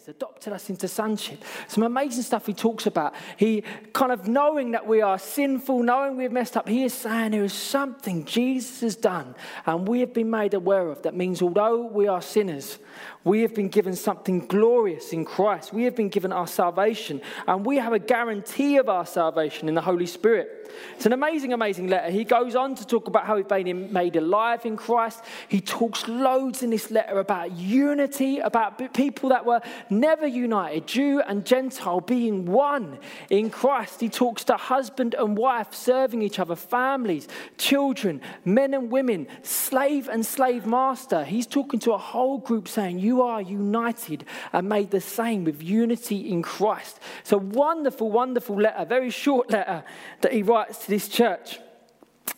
heirs, adopted us into sonship. Some amazing stuff he talks about. He kind of knowing that we are sinful, knowing we've messed up, he is saying there is something Jesus has done and we have been made aware of that means although we are sinners, we have been given something glorious in Christ. We have been given our salvation, and we have a guarantee of our salvation in the Holy Spirit. It's an amazing, amazing letter. He goes on to talk about how we've been made alive in Christ. He talks loads in this letter about unity, about people that were never united, Jew and Gentile being one in Christ. He talks to husband and wife serving each other, families, children, men and women, slave and slave master. He's talking to a whole group saying, You are united and made the same with unity in Christ. It's a wonderful, wonderful letter, very short letter that he writes to this church.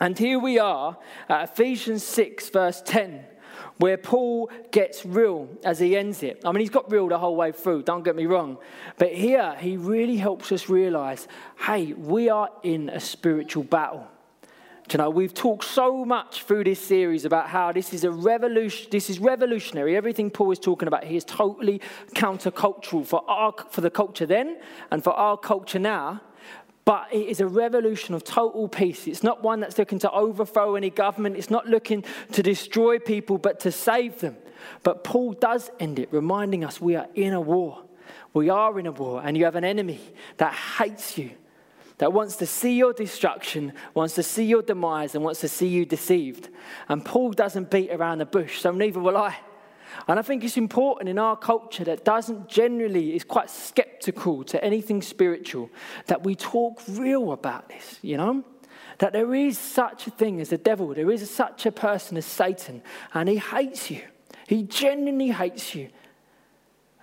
And here we are at Ephesians 6, verse 10, where Paul gets real as he ends it. I mean, he's got real the whole way through, don't get me wrong. But here, he really helps us realize hey, we are in a spiritual battle. Know, we've talked so much through this series about how this is a revolution, this is revolutionary. Everything Paul is talking about here is totally countercultural for our for the culture then and for our culture now. But it is a revolution of total peace. It's not one that's looking to overthrow any government. It's not looking to destroy people, but to save them. But Paul does end it, reminding us we are in a war. We are in a war, and you have an enemy that hates you, that wants to see your destruction, wants to see your demise, and wants to see you deceived. And Paul doesn't beat around the bush, so neither will I. And I think it's important in our culture that doesn't generally, is quite skeptical to anything spiritual, that we talk real about this, you know? That there is such a thing as the devil, there is such a person as Satan, and he hates you. He genuinely hates you.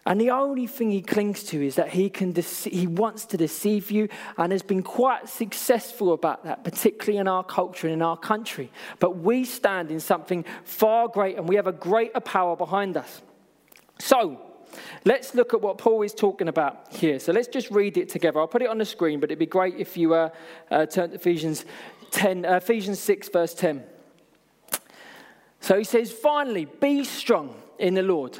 And the only thing he clings to is that he, can dece- he wants to deceive you and has been quite successful about that, particularly in our culture and in our country. But we stand in something far greater and we have a greater power behind us. So, let's look at what Paul is talking about here. So, let's just read it together. I'll put it on the screen, but it'd be great if you uh, uh, turn to Ephesians, 10, uh, Ephesians 6, verse 10. So, he says, Finally, be strong in the Lord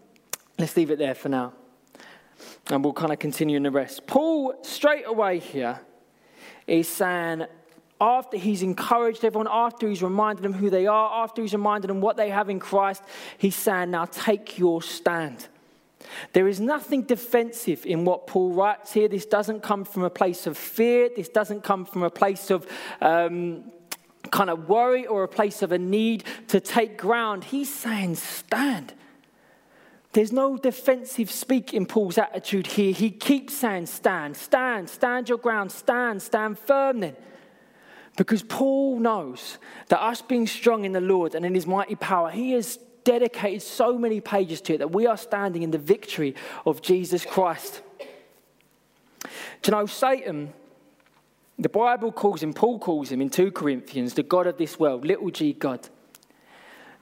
Let's leave it there for now. And we'll kind of continue in the rest. Paul, straight away here, is saying, after he's encouraged everyone, after he's reminded them who they are, after he's reminded them what they have in Christ, he's saying, now take your stand. There is nothing defensive in what Paul writes here. This doesn't come from a place of fear. This doesn't come from a place of um, kind of worry or a place of a need to take ground. He's saying, stand. There's no defensive speak in Paul's attitude here. He keeps saying, Stand, stand, stand your ground, stand, stand firm then. Because Paul knows that us being strong in the Lord and in his mighty power, he has dedicated so many pages to it that we are standing in the victory of Jesus Christ. Do you know, Satan, the Bible calls him, Paul calls him in 2 Corinthians, the God of this world, little g God.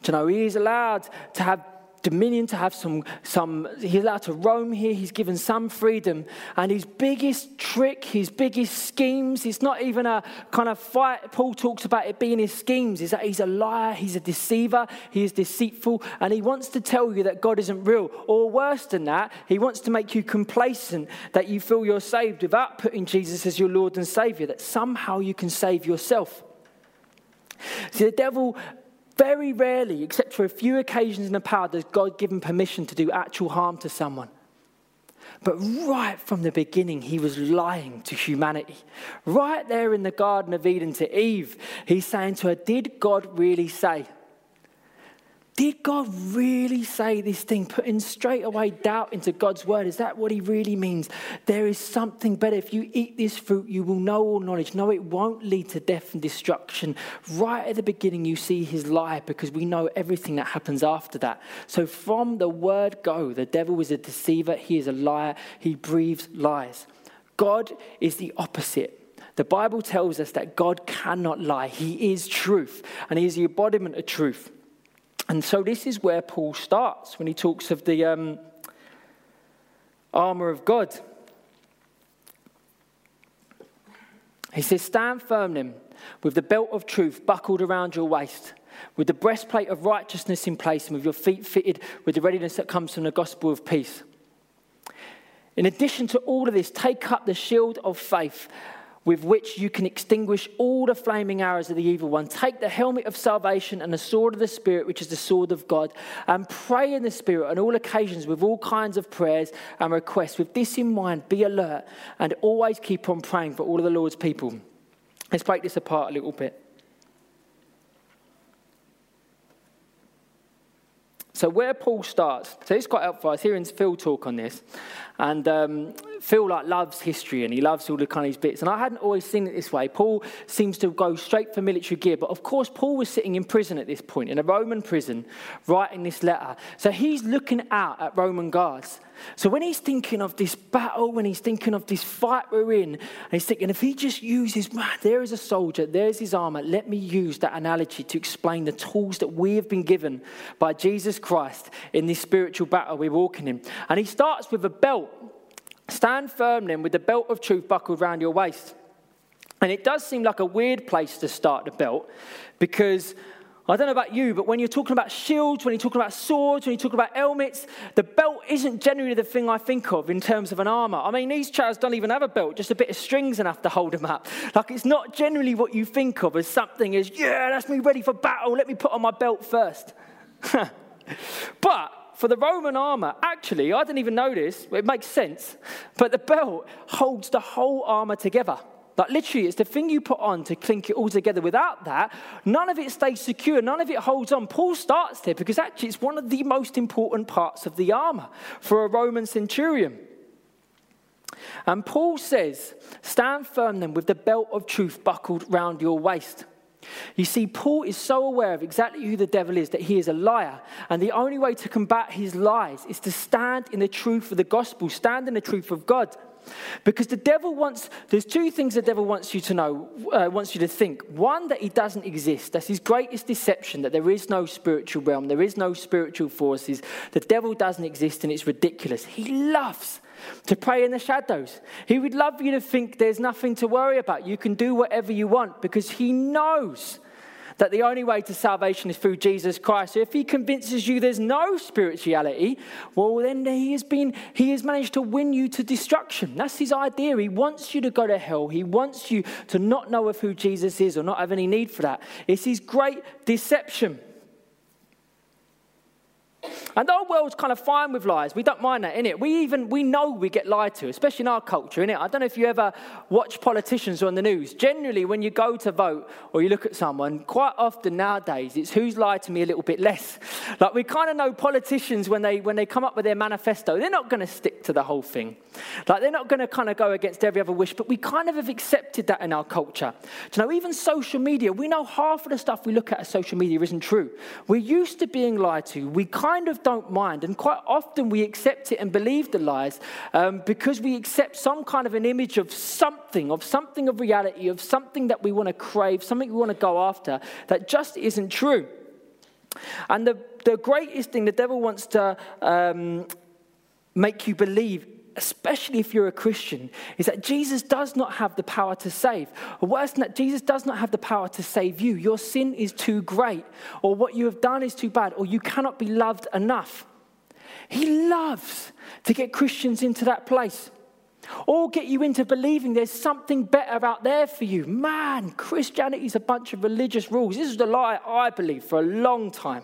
Do you know, he is allowed to have dominion, to have some, some, he's allowed to roam here. He's given some freedom. And his biggest trick, his biggest schemes, it's not even a kind of fight. Paul talks about it being his schemes, is that he's a liar, he's a deceiver, he is deceitful, and he wants to tell you that God isn't real. Or worse than that, he wants to make you complacent that you feel you're saved without putting Jesus as your Lord and Savior, that somehow you can save yourself. See, the devil very rarely, except for a few occasions in the past, does God give him permission to do actual harm to someone. But right from the beginning, he was lying to humanity. Right there in the Garden of Eden to Eve, he's saying to her, Did God really say? Did God really say this thing? Putting straight away doubt into God's word. Is that what he really means? There is something better. If you eat this fruit, you will know all knowledge. No, it won't lead to death and destruction. Right at the beginning, you see his lie because we know everything that happens after that. So from the word go, the devil is a deceiver, he is a liar, he breathes lies. God is the opposite. The Bible tells us that God cannot lie. He is truth, and He is the embodiment of truth. And so this is where Paul starts when he talks of the um, armor of God. He says, Stand firm then, with the belt of truth buckled around your waist, with the breastplate of righteousness in place, and with your feet fitted with the readiness that comes from the gospel of peace. In addition to all of this, take up the shield of faith with which you can extinguish all the flaming arrows of the evil one. Take the helmet of salvation and the sword of the Spirit, which is the sword of God, and pray in the Spirit on all occasions with all kinds of prayers and requests. With this in mind, be alert and always keep on praying for all of the Lord's people. Let's break this apart a little bit. So, where Paul starts, so it's quite helpful. I was hearing Phil talk on this, and um, Phil like loves history and he loves all the kind of these bits. And I hadn't always seen it this way. Paul seems to go straight for military gear, but of course, Paul was sitting in prison at this point, in a Roman prison, writing this letter. So he's looking out at Roman guards. So when he's thinking of this battle, when he's thinking of this fight we're in, and he's thinking, if he just uses, man, there is a soldier, there's his armor, let me use that analogy to explain the tools that we have been given by Jesus Christ in this spiritual battle we're walking in. And he starts with a belt Stand firm then with the belt of truth buckled around your waist. And it does seem like a weird place to start the belt because I don't know about you, but when you're talking about shields, when you're talking about swords, when you're talking about helmets, the belt isn't generally the thing I think of in terms of an armor. I mean, these chaps don't even have a belt, just a bit of strings enough to hold them up. Like, it's not generally what you think of as something as, yeah, that's me ready for battle, let me put on my belt first. but for the Roman armor, actually, I didn't even this, it makes sense, but the belt holds the whole armor together. Like literally, it's the thing you put on to clink it all together. Without that, none of it stays secure, none of it holds on. Paul starts there because actually it's one of the most important parts of the armor for a Roman centurion. And Paul says, Stand firm then with the belt of truth buckled round your waist. You see, Paul is so aware of exactly who the devil is that he is a liar. And the only way to combat his lies is to stand in the truth of the gospel, stand in the truth of God. Because the devil wants, there's two things the devil wants you to know, uh, wants you to think. One, that he doesn't exist. That's his greatest deception, that there is no spiritual realm, there is no spiritual forces. The devil doesn't exist and it's ridiculous. He loves to prey in the shadows. He would love you to think there's nothing to worry about. You can do whatever you want because he knows that the only way to salvation is through Jesus Christ. So if he convinces you there's no spirituality, well, then he has been, he has managed to win you to destruction. That's his idea. He wants you to go to hell. He wants you to not know of who Jesus is or not have any need for that. It's his great deception. And our world's kind of fine with lies. We don't mind that, innit? We even, we know we get lied to, especially in our culture, innit? I don't know if you ever watch politicians on the news. Generally, when you go to vote or you look at someone, quite often nowadays, it's who's lied to me a little bit less. Like, we kind of know politicians, when they, when they come up with their manifesto, they're not going to stick to the whole thing. Like, they're not going to kind of go against every other wish, but we kind of have accepted that in our culture. Do you know, even social media, we know half of the stuff we look at as social media isn't true. We're used to being lied to. We kind of don't mind. And quite often we accept it and believe the lies um, because we accept some kind of an image of something, of something of reality, of something that we want to crave, something we want to go after that just isn't true. And the, the greatest thing the devil wants to um, make you believe especially if you're a Christian, is that Jesus does not have the power to save. Or worse than that, Jesus does not have the power to save you. Your sin is too great, or what you have done is too bad, or you cannot be loved enough. He loves to get Christians into that place. Or get you into believing there's something better out there for you. Man, Christianity is a bunch of religious rules. This is the lie I believe for a long time.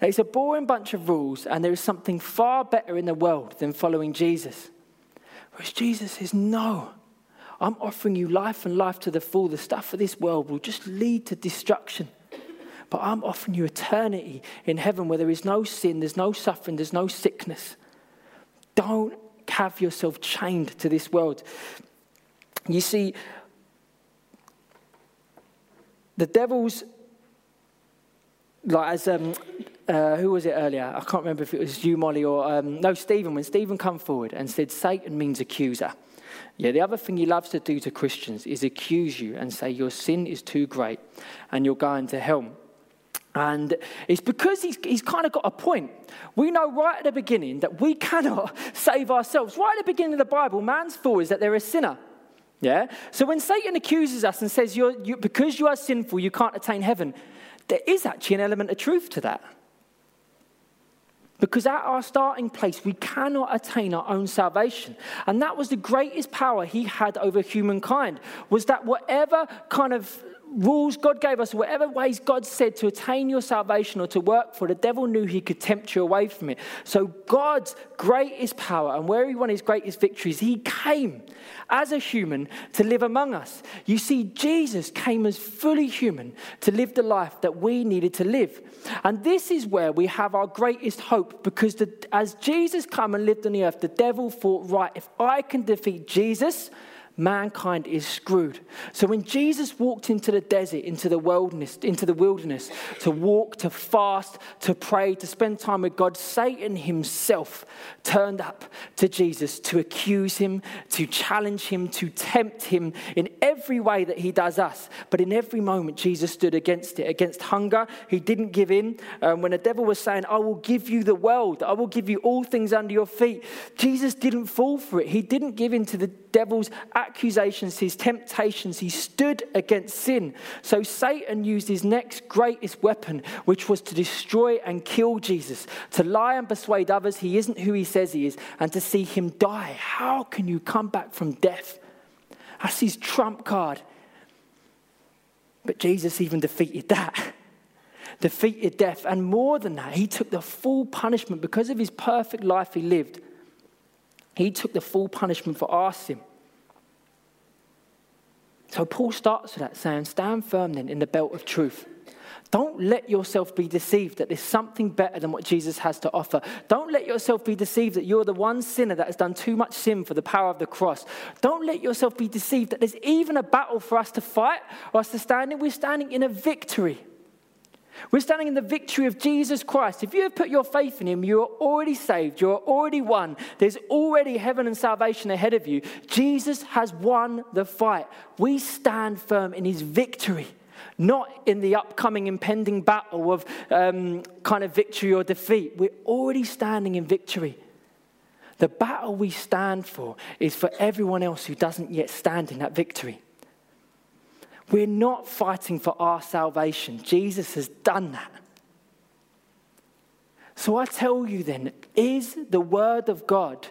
It's a boring bunch of rules, and there is something far better in the world than following Jesus. Whereas Jesus says, No, I'm offering you life and life to the full. The stuff of this world will just lead to destruction. but I'm offering you eternity in heaven where there is no sin, there's no suffering, there's no sickness. Don't have yourself chained to this world. You see, the devil's like as um, uh, who was it earlier? I can't remember if it was you, Molly, or um, no, Stephen. When Stephen come forward and said, "Satan means accuser." Yeah, the other thing he loves to do to Christians is accuse you and say your sin is too great and you're going to hell. And it's because he's, he's kind of got a point. We know right at the beginning that we cannot save ourselves. Right at the beginning of the Bible, man's fault is that they're a sinner. Yeah? So when Satan accuses us and says, you're, you, because you are sinful, you can't attain heaven, there is actually an element of truth to that. Because at our starting place, we cannot attain our own salvation. And that was the greatest power he had over humankind, was that whatever kind of rules God gave us, whatever ways God said to attain your salvation or to work for, the devil knew he could tempt you away from it. So God's greatest power and where he won his greatest victories, he came as a human to live among us. You see, Jesus came as fully human to live the life that we needed to live. And this is where we have our greatest hope because the, as Jesus came and lived on the earth, the devil thought, right, if I can defeat Jesus, mankind is screwed. So when Jesus walked into the desert, into the wilderness, into the wilderness to walk, to fast, to pray, to spend time with God, Satan himself turned up to Jesus to accuse him, to challenge him, to tempt him in every way that he does us. But in every moment, Jesus stood against it, against hunger. He didn't give in. Um, when the devil was saying, I will give you the world, I will give you all things under your feet, Jesus didn't fall for it. He didn't give in to the devil's accusations, his temptations. He stood against sin. So Satan used his next greatest weapon, which was to destroy and kill Jesus, to lie and persuade others he isn't who he says he is, and to see him die. How can you come back from death? That's his trump card. But Jesus even defeated that. defeated death. And more than that, he took the full punishment because of his perfect life he lived he took the full punishment for our sin. So Paul starts with that saying, Stand firm then in the belt of truth. Don't let yourself be deceived that there's something better than what Jesus has to offer. Don't let yourself be deceived that you're the one sinner that has done too much sin for the power of the cross. Don't let yourself be deceived that there's even a battle for us to fight or us to stand in. We're standing in a victory. We're standing in the victory of Jesus Christ. If you have put your faith in Him, you are already saved. You are already won. There's already heaven and salvation ahead of you. Jesus has won the fight. We stand firm in His victory, not in the upcoming impending battle of um, kind of victory or defeat. We're already standing in victory. The battle we stand for is for everyone else who doesn't yet stand in that victory. We're not fighting for our salvation. Jesus has done that. So I tell you then, is the Word of God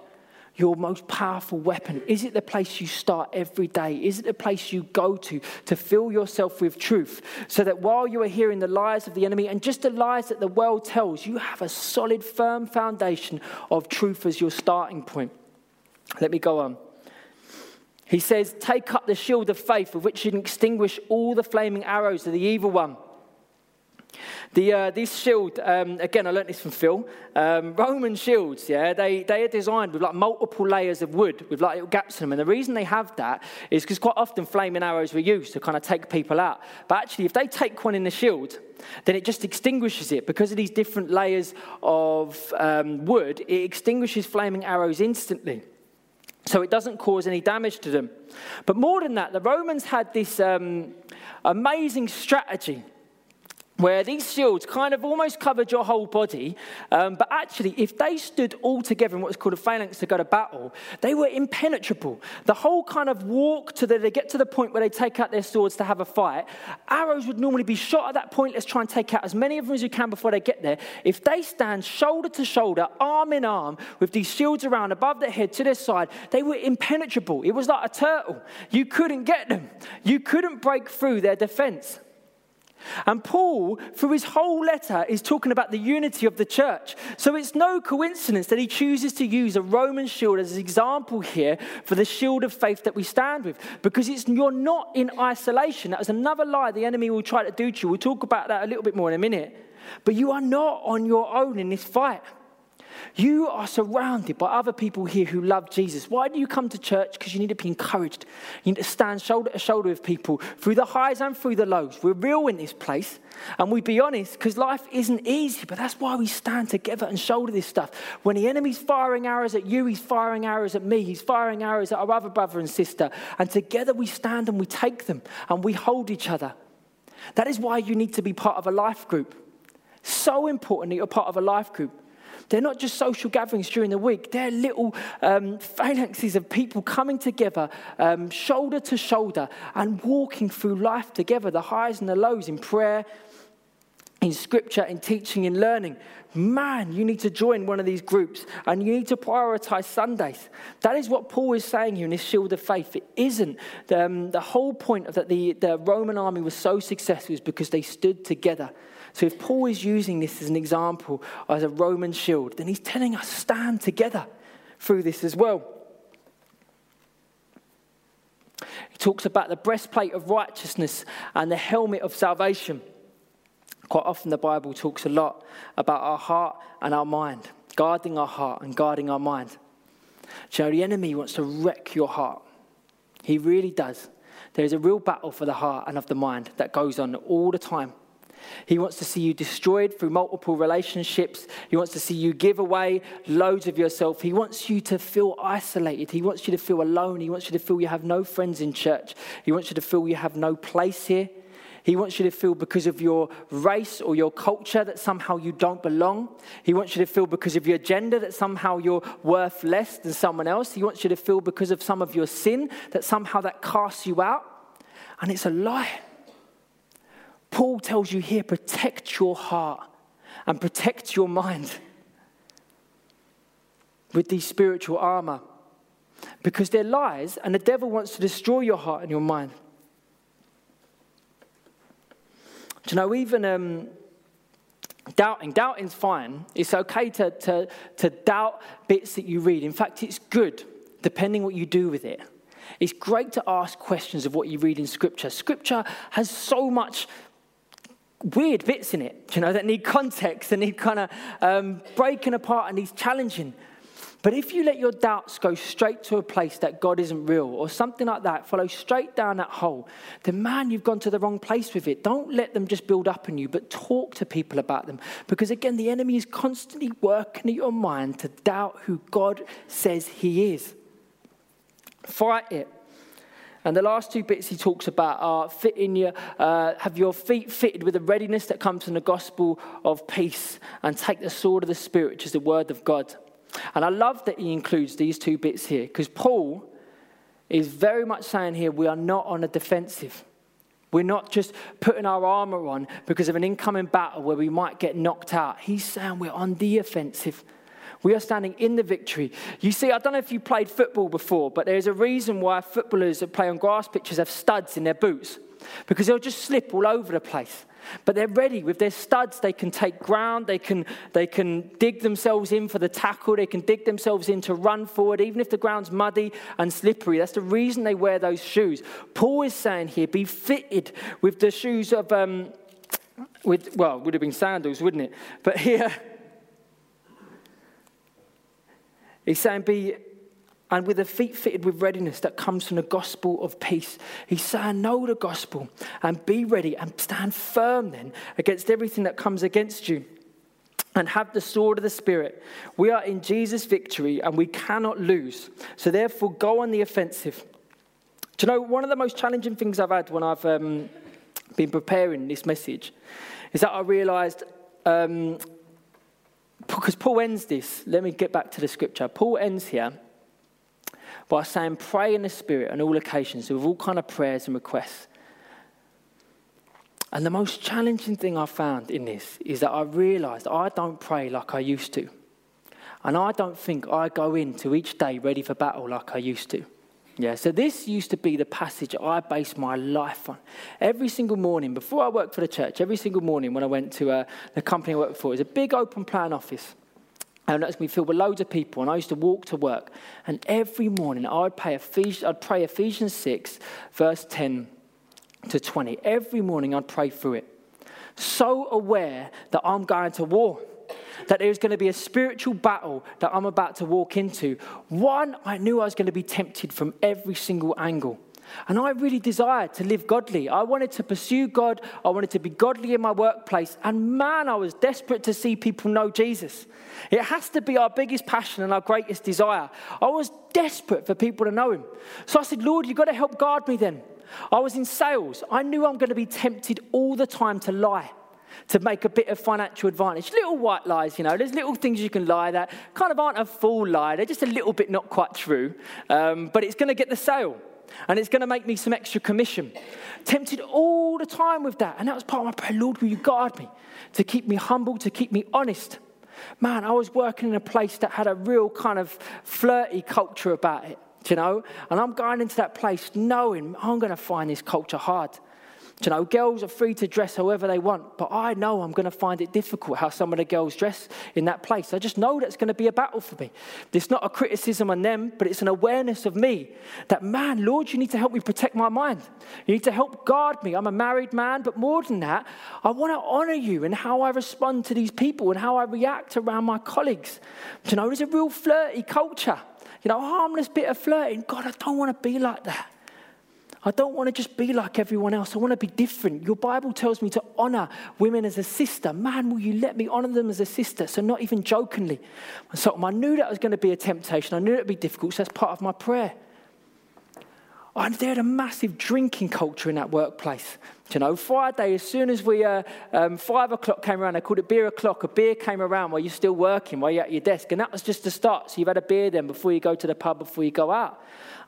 your most powerful weapon? Is it the place you start every day? Is it the place you go to to fill yourself with truth so that while you are hearing the lies of the enemy and just the lies that the world tells, you have a solid, firm foundation of truth as your starting point? Let me go on. He says, Take up the shield of faith with which you can extinguish all the flaming arrows of the evil one. The, uh, this shield, um, again, I learned this from Phil. Um, Roman shields, yeah, they, they are designed with like multiple layers of wood with like little gaps in them. And the reason they have that is because quite often flaming arrows were used to kind of take people out. But actually, if they take one in the shield, then it just extinguishes it. Because of these different layers of um, wood, it extinguishes flaming arrows instantly so it doesn't cause any damage to them. But more than that, the Romans had this um, amazing strategy where these shields kind of almost covered your whole body. Um, but actually, if they stood all together in what's called a phalanx to go to battle, they were impenetrable. The whole kind of walk to the, they get to the point where they take out their swords to have a fight. Arrows would normally be shot at that point. Let's try and take out as many of them as you can before they get there. If they stand shoulder to shoulder, arm in arm, with these shields around above their head to their side, they were impenetrable. It was like a turtle. You couldn't get them, you couldn't break through their defense. And Paul, through his whole letter, is talking about the unity of the church. So it's no coincidence that he chooses to use a Roman shield as an example here for the shield of faith that we stand with. Because it's, you're not in isolation. That was another lie the enemy will try to do to you. We'll talk about that a little bit more in a minute. But you are not on your own in this fight. You are surrounded by other people here who love Jesus. Why do you come to church? Because you need to be encouraged. You need to stand shoulder to shoulder with people through the highs and through the lows. We're real in this place. And we be honest, because life isn't easy, but that's why we stand together and shoulder this stuff. When the enemy's firing arrows at you, he's firing arrows at me, he's firing arrows at our other brother and sister. And together we stand and we take them and we hold each other. That is why you need to be part of a life group. So important that you're part of a life group. They're not just social gatherings during the week, they're little um, phalanxes of people coming together, um, shoulder to shoulder, and walking through life together, the highs and the lows in prayer, in scripture, in teaching, in learning. Man, you need to join one of these groups and you need to prioritize Sundays. That is what Paul is saying here in his shield of faith. It isn't. Um, the whole point of that the, the Roman army was so successful is because they stood together. So if Paul is using this as an example as a Roman shield, then he's telling us stand together through this as well. He talks about the breastplate of righteousness and the helmet of salvation. Quite often, the Bible talks a lot about our heart and our mind, guarding our heart and guarding our mind. Do you know, the enemy wants to wreck your heart. He really does. There is a real battle for the heart and of the mind that goes on all the time. He wants to see you destroyed through multiple relationships. He wants to see you give away loads of yourself. He wants you to feel isolated. He wants you to feel alone. He wants you to feel you have no friends in church. He wants you to feel you have no place here. He wants you to feel because of your race or your culture that somehow you don't belong. He wants you to feel because of your gender that somehow you're worth less than someone else. He wants you to feel because of some of your sin that somehow that casts you out. And it's a lie. Paul tells you here protect your heart and protect your mind with these spiritual armor because they're lies and the devil wants to destroy your heart and your mind. Do you know, even um, doubting, doubting's fine. It's okay to, to, to doubt bits that you read. In fact, it's good, depending what you do with it. It's great to ask questions of what you read in Scripture. Scripture has so much weird bits in it, you know, that need context and need kind of um, breaking apart and needs challenging. But if you let your doubts go straight to a place that God isn't real or something like that, follow straight down that hole, then man, you've gone to the wrong place with it. Don't let them just build up in you, but talk to people about them. Because again, the enemy is constantly working at your mind to doubt who God says he is. Fight it. And the last two bits he talks about are fit in your, uh, have your feet fitted with the readiness that comes from the gospel of peace, and take the sword of the Spirit, which is the word of God. And I love that he includes these two bits here, because Paul is very much saying here we are not on a defensive. We're not just putting our armor on because of an incoming battle where we might get knocked out. He's saying we're on the offensive. We are standing in the victory. You see, I don't know if you played football before, but there's a reason why footballers that play on grass pitches have studs in their boots because they'll just slip all over the place. But they're ready with their studs. They can take ground. They can, they can dig themselves in for the tackle. They can dig themselves in to run forward, even if the ground's muddy and slippery. That's the reason they wear those shoes. Paul is saying here be fitted with the shoes of, um, with, well, would have been sandals, wouldn't it? But here, He's saying, be and with the feet fitted with readiness that comes from the gospel of peace. He's saying, know the gospel and be ready and stand firm then against everything that comes against you. And have the sword of the Spirit. We are in Jesus' victory and we cannot lose. So, therefore, go on the offensive. Do you know, one of the most challenging things I've had when I've um, been preparing this message is that I realized um, because Paul ends this, let me get back to the scripture. Paul ends here by saying, Pray in the Spirit on all occasions with all kind of prayers and requests. And the most challenging thing I found in this is that I realized I don't pray like I used to. And I don't think I go into each day ready for battle like I used to. Yeah, so this used to be the passage I based my life on. Every single morning, before I worked for the church, every single morning when I went to uh, the company I worked for, it was a big open plan office. And that's me filled with loads of people, and I used to walk to work. And every morning pay Ephes- I'd pray Ephesians 6, verse 10 to 20. Every morning I'd pray through it. So aware that I'm going to war that there's going to be a spiritual battle that I'm about to walk into. One, I knew I was going to be tempted from every single angle. And I really desired to live godly. I wanted to pursue God. I wanted to be godly in my workplace. And man, I was desperate to see people know Jesus. It has to be our biggest passion and our greatest desire. I was desperate for people to know Him. So I said, Lord, you've got to help guard me then. I was in sales. I knew I'm going to be tempted all the time to lie to make a bit of financial advantage. Little white lies, you know, there's little things you can lie that kind of aren't a full lie, they're just a little bit not quite true, um, but it's going to get the sale. And it's going to make me some extra commission. Tempted all the time with that. And that was part of my prayer Lord, will you guard me? To keep me humble, to keep me honest. Man, I was working in a place that had a real kind of flirty culture about it, you know? And I'm going into that place knowing I'm going to find this culture hard. You know, girls are free to dress however they want, but I know I'm going to find it difficult how some of the girls dress in that place. I just know that's going to be a battle for me. It's not a criticism on them, but it's an awareness of me that, man, Lord, you need to help me protect my mind. You need to help guard me. I'm a married man, but more than that, I want to honor you in how I respond to these people and how I react around my colleagues. You know, there's a real flirty culture, you know, harmless bit of flirting. God, I don't want to be like that. I don't want to just be like everyone else. I want to be different. Your Bible tells me to honor women as a sister. Man, will you let me honor them as a sister? So, not even jokingly. So, I knew that was going to be a temptation. I knew it would be difficult. So, that's part of my prayer. And they had a massive drinking culture in that workplace. You know, Friday, as soon as we, uh, um, five o'clock came around, they called it beer o'clock. A beer came around while you're still working, while you're at your desk. And that was just the start. So you've had a beer then before you go to the pub, before you go out.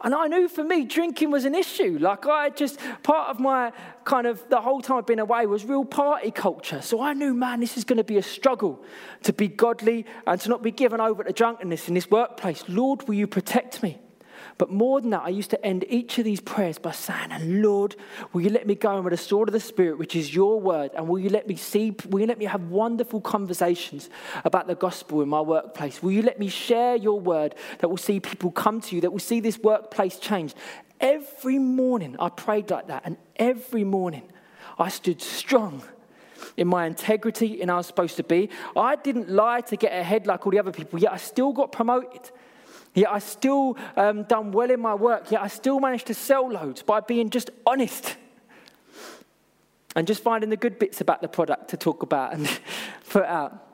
And I knew for me, drinking was an issue. Like I just, part of my kind of, the whole time I've been away was real party culture. So I knew, man, this is going to be a struggle to be godly and to not be given over to drunkenness in this workplace. Lord, will you protect me? But more than that, I used to end each of these prayers by saying, Lord, will you let me go in with the sword of the Spirit, which is your word? And will you let me see, will you let me have wonderful conversations about the gospel in my workplace? Will you let me share your word that will see people come to you, that will see this workplace change? Every morning I prayed like that, and every morning I stood strong in my integrity in how I was supposed to be. I didn't lie to get ahead like all the other people, yet I still got promoted. Yet I still um, done well in my work. Yet I still managed to sell loads by being just honest and just finding the good bits about the product to talk about and put out.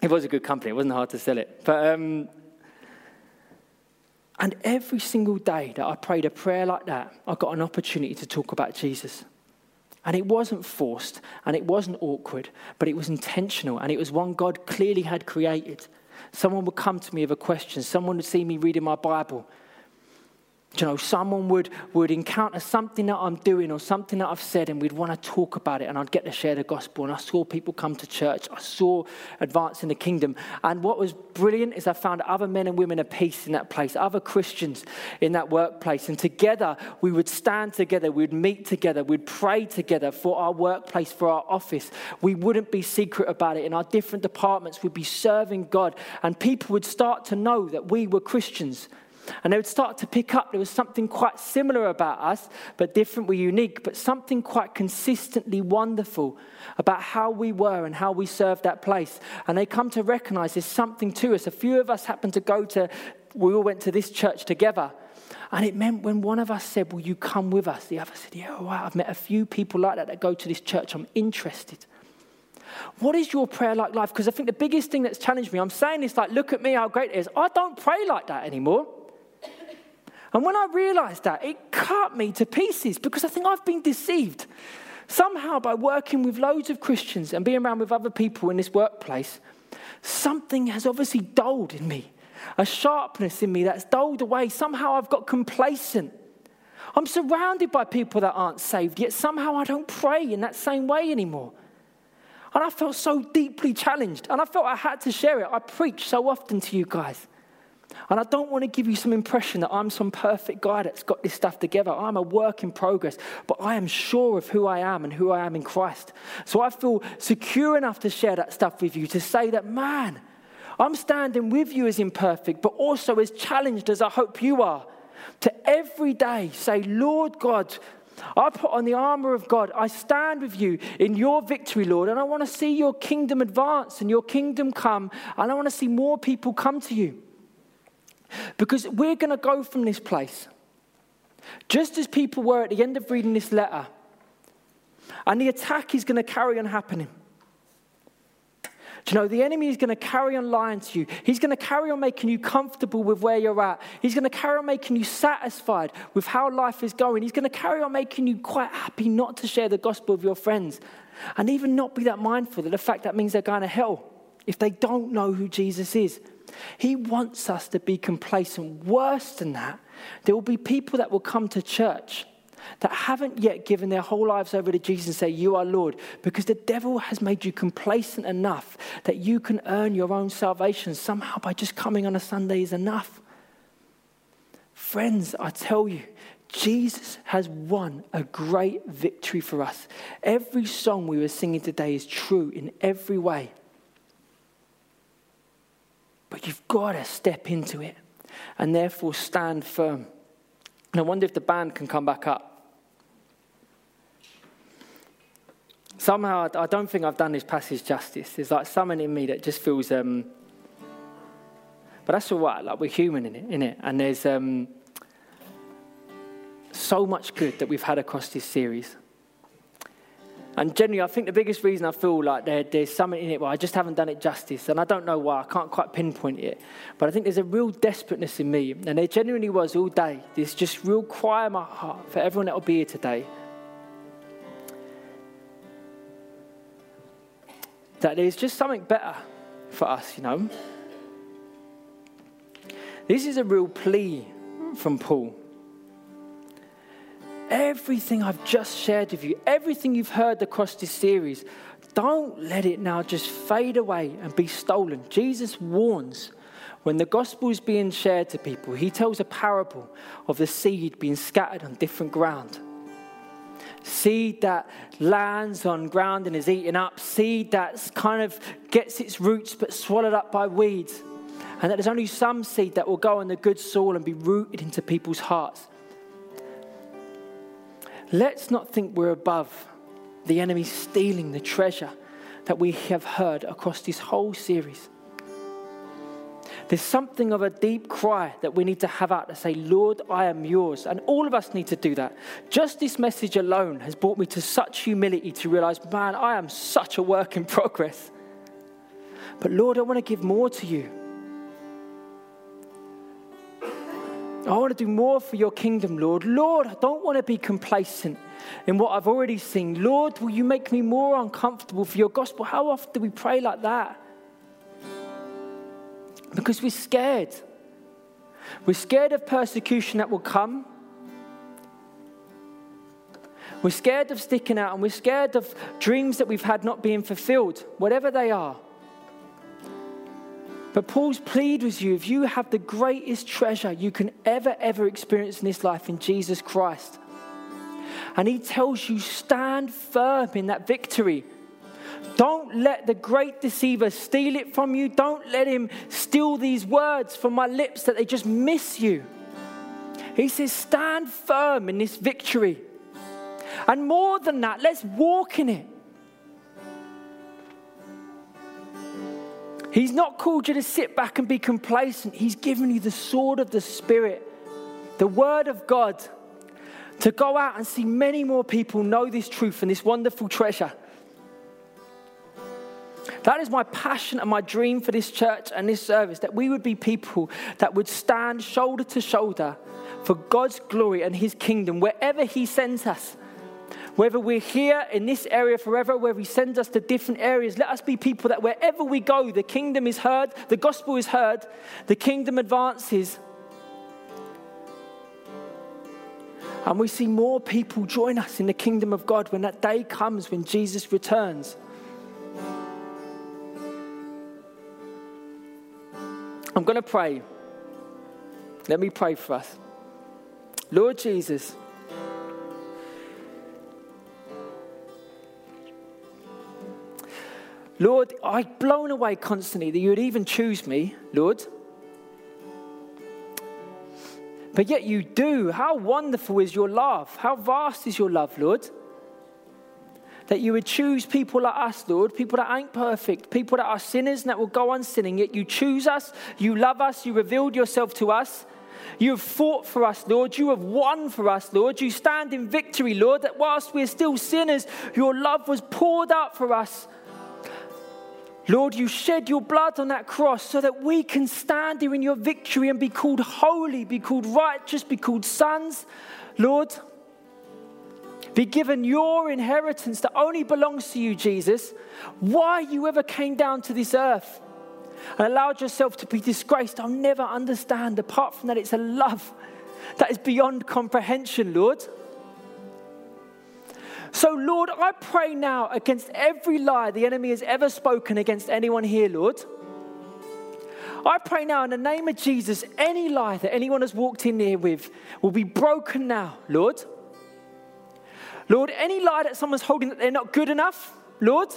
It was a good company. It wasn't hard to sell it. But um, and every single day that I prayed a prayer like that, I got an opportunity to talk about Jesus. And it wasn't forced and it wasn't awkward, but it was intentional and it was one God clearly had created. Someone would come to me with a question. Someone would see me reading my Bible you know, someone would, would encounter something that I'm doing or something that I've said, and we'd want to talk about it, and I'd get to share the gospel. And I saw people come to church. I saw advance in the kingdom. And what was brilliant is I found other men and women of peace in that place, other Christians in that workplace. And together, we would stand together, we'd meet together, we'd pray together for our workplace, for our office. We wouldn't be secret about it. In our different departments, we'd be serving God. And people would start to know that we were Christians and they would start to pick up there was something quite similar about us, but different, we're unique, but something quite consistently wonderful about how we were and how we served that place. And they come to recognize there's something to us. A few of us happened to go to, we all went to this church together. And it meant when one of us said, Will you come with us? The other said, Yeah. I've met a few people like that that go to this church. I'm interested. What is your prayer like life? Because I think the biggest thing that's challenged me, I'm saying this like, look at me, how great it is. I don't pray like that anymore. And when I realized that, it cut me to pieces because I think I've been deceived. Somehow, by working with loads of Christians and being around with other people in this workplace, something has obviously dulled in me, a sharpness in me that's dulled away. Somehow, I've got complacent. I'm surrounded by people that aren't saved, yet somehow I don't pray in that same way anymore. And I felt so deeply challenged, and I felt I had to share it. I preach so often to you guys. And I don't want to give you some impression that I'm some perfect guy that's got this stuff together. I'm a work in progress, but I am sure of who I am and who I am in Christ. So I feel secure enough to share that stuff with you to say that, man, I'm standing with you as imperfect, but also as challenged as I hope you are. To every day say, Lord God, I put on the armor of God. I stand with you in your victory, Lord. And I want to see your kingdom advance and your kingdom come. And I want to see more people come to you. Because we're going to go from this place, just as people were at the end of reading this letter. And the attack is going to carry on happening. Do you know, the enemy is going to carry on lying to you. He's going to carry on making you comfortable with where you're at. He's going to carry on making you satisfied with how life is going. He's going to carry on making you quite happy not to share the gospel with your friends and even not be that mindful that the fact that means they're going to hell if they don't know who Jesus is. He wants us to be complacent. Worse than that, there will be people that will come to church that haven't yet given their whole lives over to Jesus and say, You are Lord, because the devil has made you complacent enough that you can earn your own salvation somehow by just coming on a Sunday is enough. Friends, I tell you, Jesus has won a great victory for us. Every song we were singing today is true in every way. But you've got to step into it and therefore stand firm. And I wonder if the band can come back up. Somehow, I don't think I've done this passage justice. There's like something in me that just feels, um, but that's all right. Like we're human in it, in it. And there's um, so much good that we've had across this series. And generally, I think the biggest reason I feel like there, there's something in it where I just haven't done it justice, and I don't know why, I can't quite pinpoint it, but I think there's a real desperateness in me, and there genuinely was all day, There's just real cry in my heart for everyone that will be here today that there's just something better for us, you know. This is a real plea from Paul. Everything I've just shared with you, everything you've heard across this series, don't let it now just fade away and be stolen. Jesus warns when the gospel is being shared to people, he tells a parable of the seed being scattered on different ground seed that lands on ground and is eaten up, seed that kind of gets its roots but swallowed up by weeds, and that there's only some seed that will go on the good soil and be rooted into people's hearts. Let's not think we're above the enemy stealing the treasure that we have heard across this whole series. There's something of a deep cry that we need to have out to say, Lord, I am yours. And all of us need to do that. Just this message alone has brought me to such humility to realize, man, I am such a work in progress. But Lord, I want to give more to you. I want to do more for your kingdom, Lord. Lord, I don't want to be complacent in what I've already seen. Lord, will you make me more uncomfortable for your gospel? How often do we pray like that? Because we're scared. We're scared of persecution that will come. We're scared of sticking out and we're scared of dreams that we've had not being fulfilled, whatever they are. But Paul's plead with you if you have the greatest treasure you can ever, ever experience in this life in Jesus Christ. And he tells you, stand firm in that victory. Don't let the great deceiver steal it from you. Don't let him steal these words from my lips that they just miss you. He says, stand firm in this victory. And more than that, let's walk in it. He's not called you to sit back and be complacent. He's given you the sword of the Spirit, the Word of God, to go out and see many more people know this truth and this wonderful treasure. That is my passion and my dream for this church and this service that we would be people that would stand shoulder to shoulder for God's glory and His kingdom wherever He sends us. Whether we're here in this area forever, whether He sends us to different areas, let us be people that wherever we go, the kingdom is heard, the gospel is heard, the kingdom advances. And we see more people join us in the kingdom of God when that day comes when Jesus returns. I'm going to pray. Let me pray for us. Lord Jesus, Lord, I'm blown away constantly that you would even choose me, Lord. But yet you do. How wonderful is your love? How vast is your love, Lord? That you would choose people like us, Lord, people that ain't perfect, people that are sinners and that will go on sinning, yet you choose us, you love us, you revealed yourself to us. You have fought for us, Lord. You have won for us, Lord. You stand in victory, Lord, that whilst we're still sinners, your love was poured out for us. Lord, you shed your blood on that cross so that we can stand here in your victory and be called holy, be called righteous, be called sons. Lord, be given your inheritance that only belongs to you, Jesus. Why you ever came down to this earth and allowed yourself to be disgraced, I'll never understand. Apart from that, it's a love that is beyond comprehension, Lord. So, Lord, I pray now against every lie the enemy has ever spoken against anyone here, Lord. I pray now in the name of Jesus, any lie that anyone has walked in here with will be broken now, Lord. Lord, any lie that someone's holding that they're not good enough, Lord,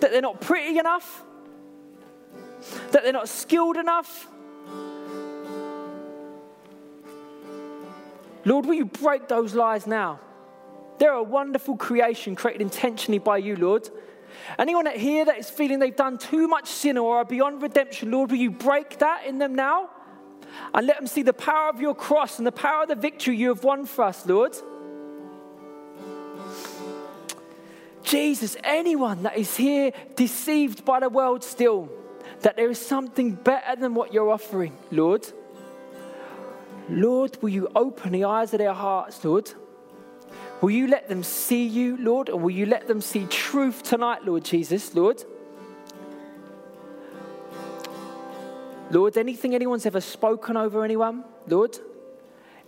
that they're not pretty enough, that they're not skilled enough. Lord, will you break those lies now? They're a wonderful creation created intentionally by you, Lord. Anyone that here that is feeling they've done too much sin or are beyond redemption, Lord, will you break that in them now? And let them see the power of your cross and the power of the victory you have won for us, Lord. Jesus, anyone that is here deceived by the world still, that there is something better than what you're offering, Lord. Lord, will you open the eyes of their hearts, Lord? Will you let them see you, Lord? Or will you let them see truth tonight, Lord Jesus, Lord? Lord, anything anyone's ever spoken over anyone, Lord?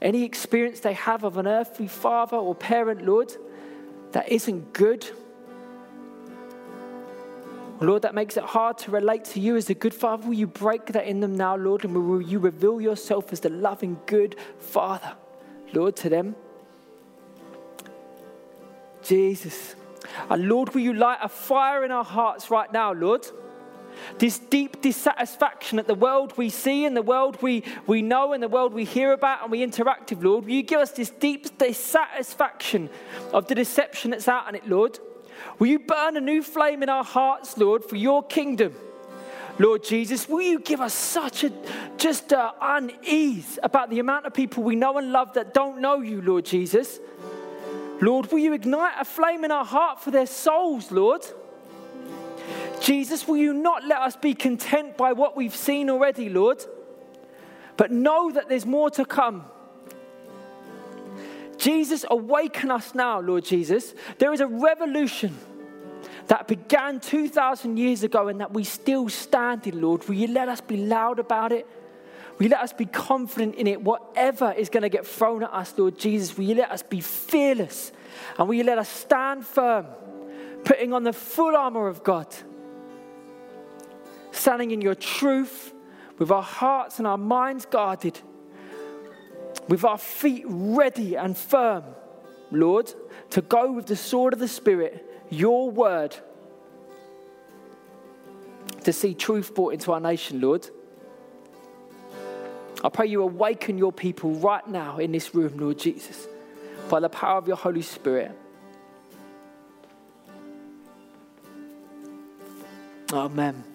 Any experience they have of an earthly father or parent, Lord, that isn't good? Lord, that makes it hard to relate to you as a good father. Will you break that in them now, Lord? And will you reveal yourself as the loving, good father, Lord, to them? Jesus. And Lord, will you light a fire in our hearts right now, Lord? This deep dissatisfaction at the world we see and the world we, we know and the world we hear about and we interact with, Lord. Will you give us this deep dissatisfaction of the deception that's out in it, Lord? Will you burn a new flame in our hearts, Lord, for your kingdom? Lord Jesus, will you give us such a just a unease about the amount of people we know and love that don't know you, Lord Jesus? Lord, will you ignite a flame in our heart for their souls, Lord? Jesus, will you not let us be content by what we've seen already, Lord? But know that there's more to come. Jesus, awaken us now, Lord Jesus. There is a revolution that began 2,000 years ago and that we still stand in, Lord. Will you let us be loud about it? Will you let us be confident in it? Whatever is going to get thrown at us, Lord Jesus, will you let us be fearless? And will you let us stand firm, putting on the full armor of God, standing in your truth, with our hearts and our minds guarded, with our feet ready and firm, Lord, to go with the sword of the Spirit, your word, to see truth brought into our nation, Lord. I pray you awaken your people right now in this room, Lord Jesus, by the power of your Holy Spirit. Amen.